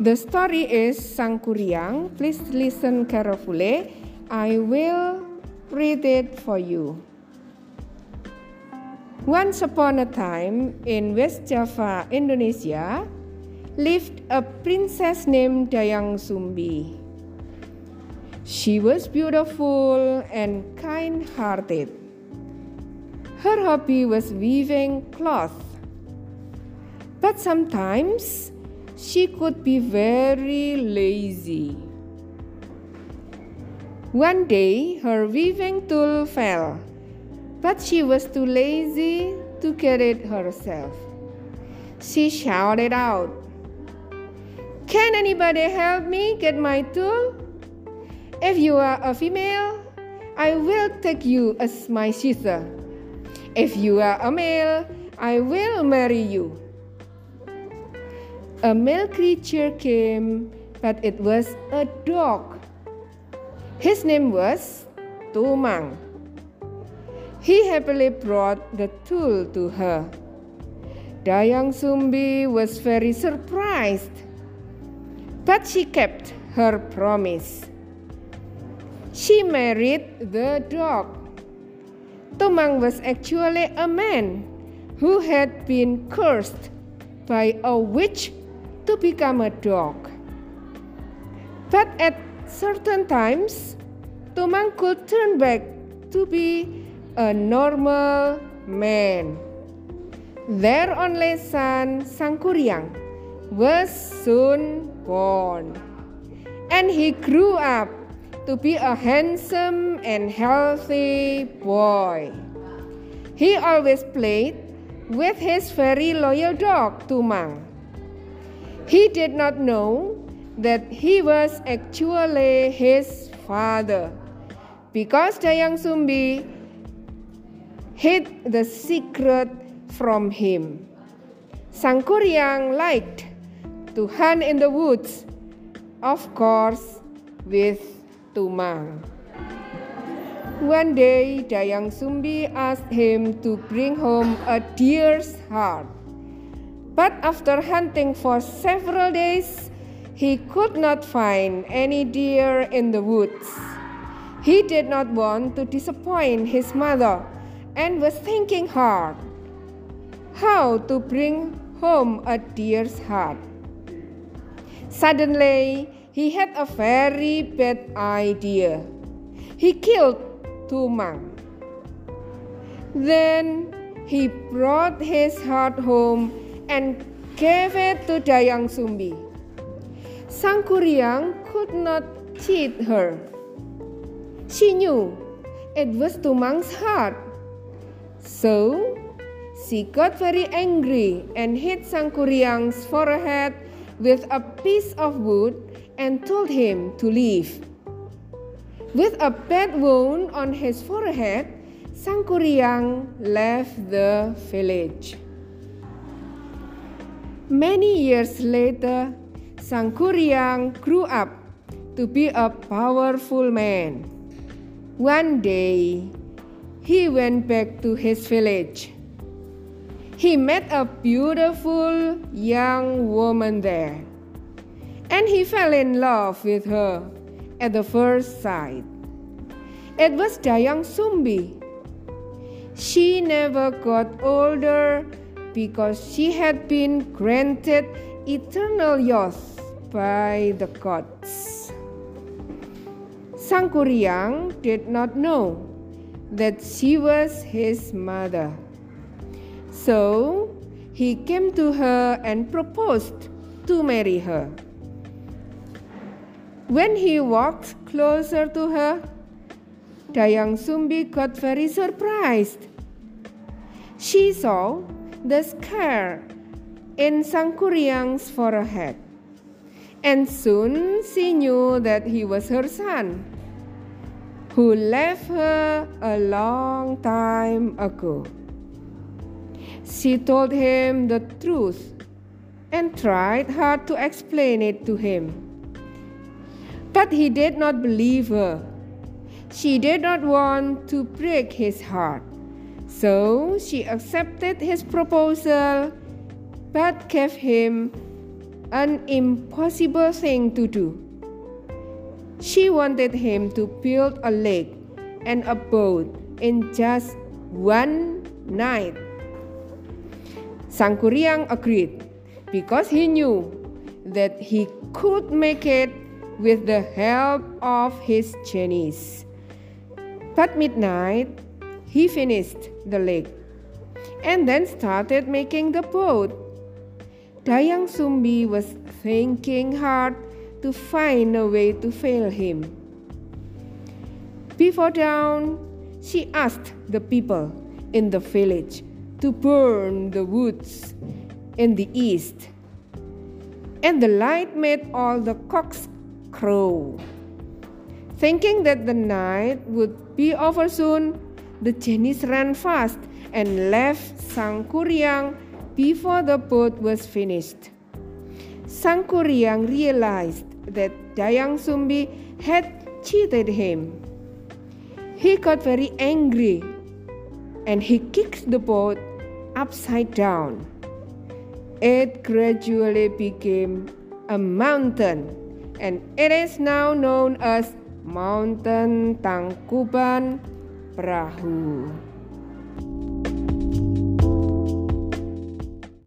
The story is Sangkuriang. Please listen carefully. I will read it for you. Once upon a time in West Java, Indonesia, lived a princess named Dayang Sumbi. She was beautiful and kind hearted. Her hobby was weaving cloth. But sometimes she could be very lazy. One day her weaving tool fell, but she was too lazy to get it herself. She shouted out, Can anybody help me get my tool? If you are a female, I will take you as my sister. If you are a male, I will marry you. A male creature came, but it was a dog. His name was Tumang. He happily brought the tool to her. Dayang Sumbi was very surprised, but she kept her promise. She married the dog. Tumang was actually a man who had been cursed by a witch to become a dog. But at certain times, Tumang could turn back to be a normal man. Their only son, Sangkuriang, was soon born. And he grew up to be a handsome and healthy boy. He always played with his very loyal dog, Tumang. He did not know that he was actually his father because Dayang Sumbi hid the secret from him. Sangkuriang liked to hunt in the woods, of course, with Tumang. One day, Dayang Sumbi asked him to bring home a deer's heart. But after hunting for several days, he could not find any deer in the woods. He did not want to disappoint his mother and was thinking hard how to bring home a deer's heart. Suddenly, he had a very bad idea. He killed Tumang. Then he brought his heart home and gave it to Dayang Sumbi. Sangkuriang could not cheat her. She knew it was Tumang's heart. So she got very angry and hit Sangkuriang's forehead with a piece of wood and told him to leave. With a bad wound on his forehead, Sangkuriang left the village. Many years later, Sangkuriang grew up to be a powerful man. One day, he went back to his village. He met a beautiful young woman there, and he fell in love with her at the first sight. It was Dayang Sumbi. She never got older because she had been granted eternal youth by the gods. Sangkuriang did not know that she was his mother. So he came to her and proposed to marry her. When he walked closer to her, Dayang Sumbi got very surprised. She saw the scar in Sangkuriang's forehead. And soon she knew that he was her son, who left her a long time ago. She told him the truth and tried hard to explain it to him. But he did not believe her. She did not want to break his heart. So she accepted his proposal but gave him an impossible thing to do. She wanted him to build a lake and a boat in just one night. Sangkuriang agreed because he knew that he could make it with the help of his genies. But midnight, he finished the lake and then started making the boat. Dayang Sumbi was thinking hard to find a way to fail him. Before dawn, she asked the people in the village to burn the woods in the east. And the light made all the cocks crow. Thinking that the night would be over soon, the genies ran fast and left Sangkuriang before the boat was finished. Sangkuriang realized that Dayang Sumbi had cheated him. He got very angry and he kicked the boat upside down. It gradually became a mountain and it is now known as Mountain Tangkuban Perahu.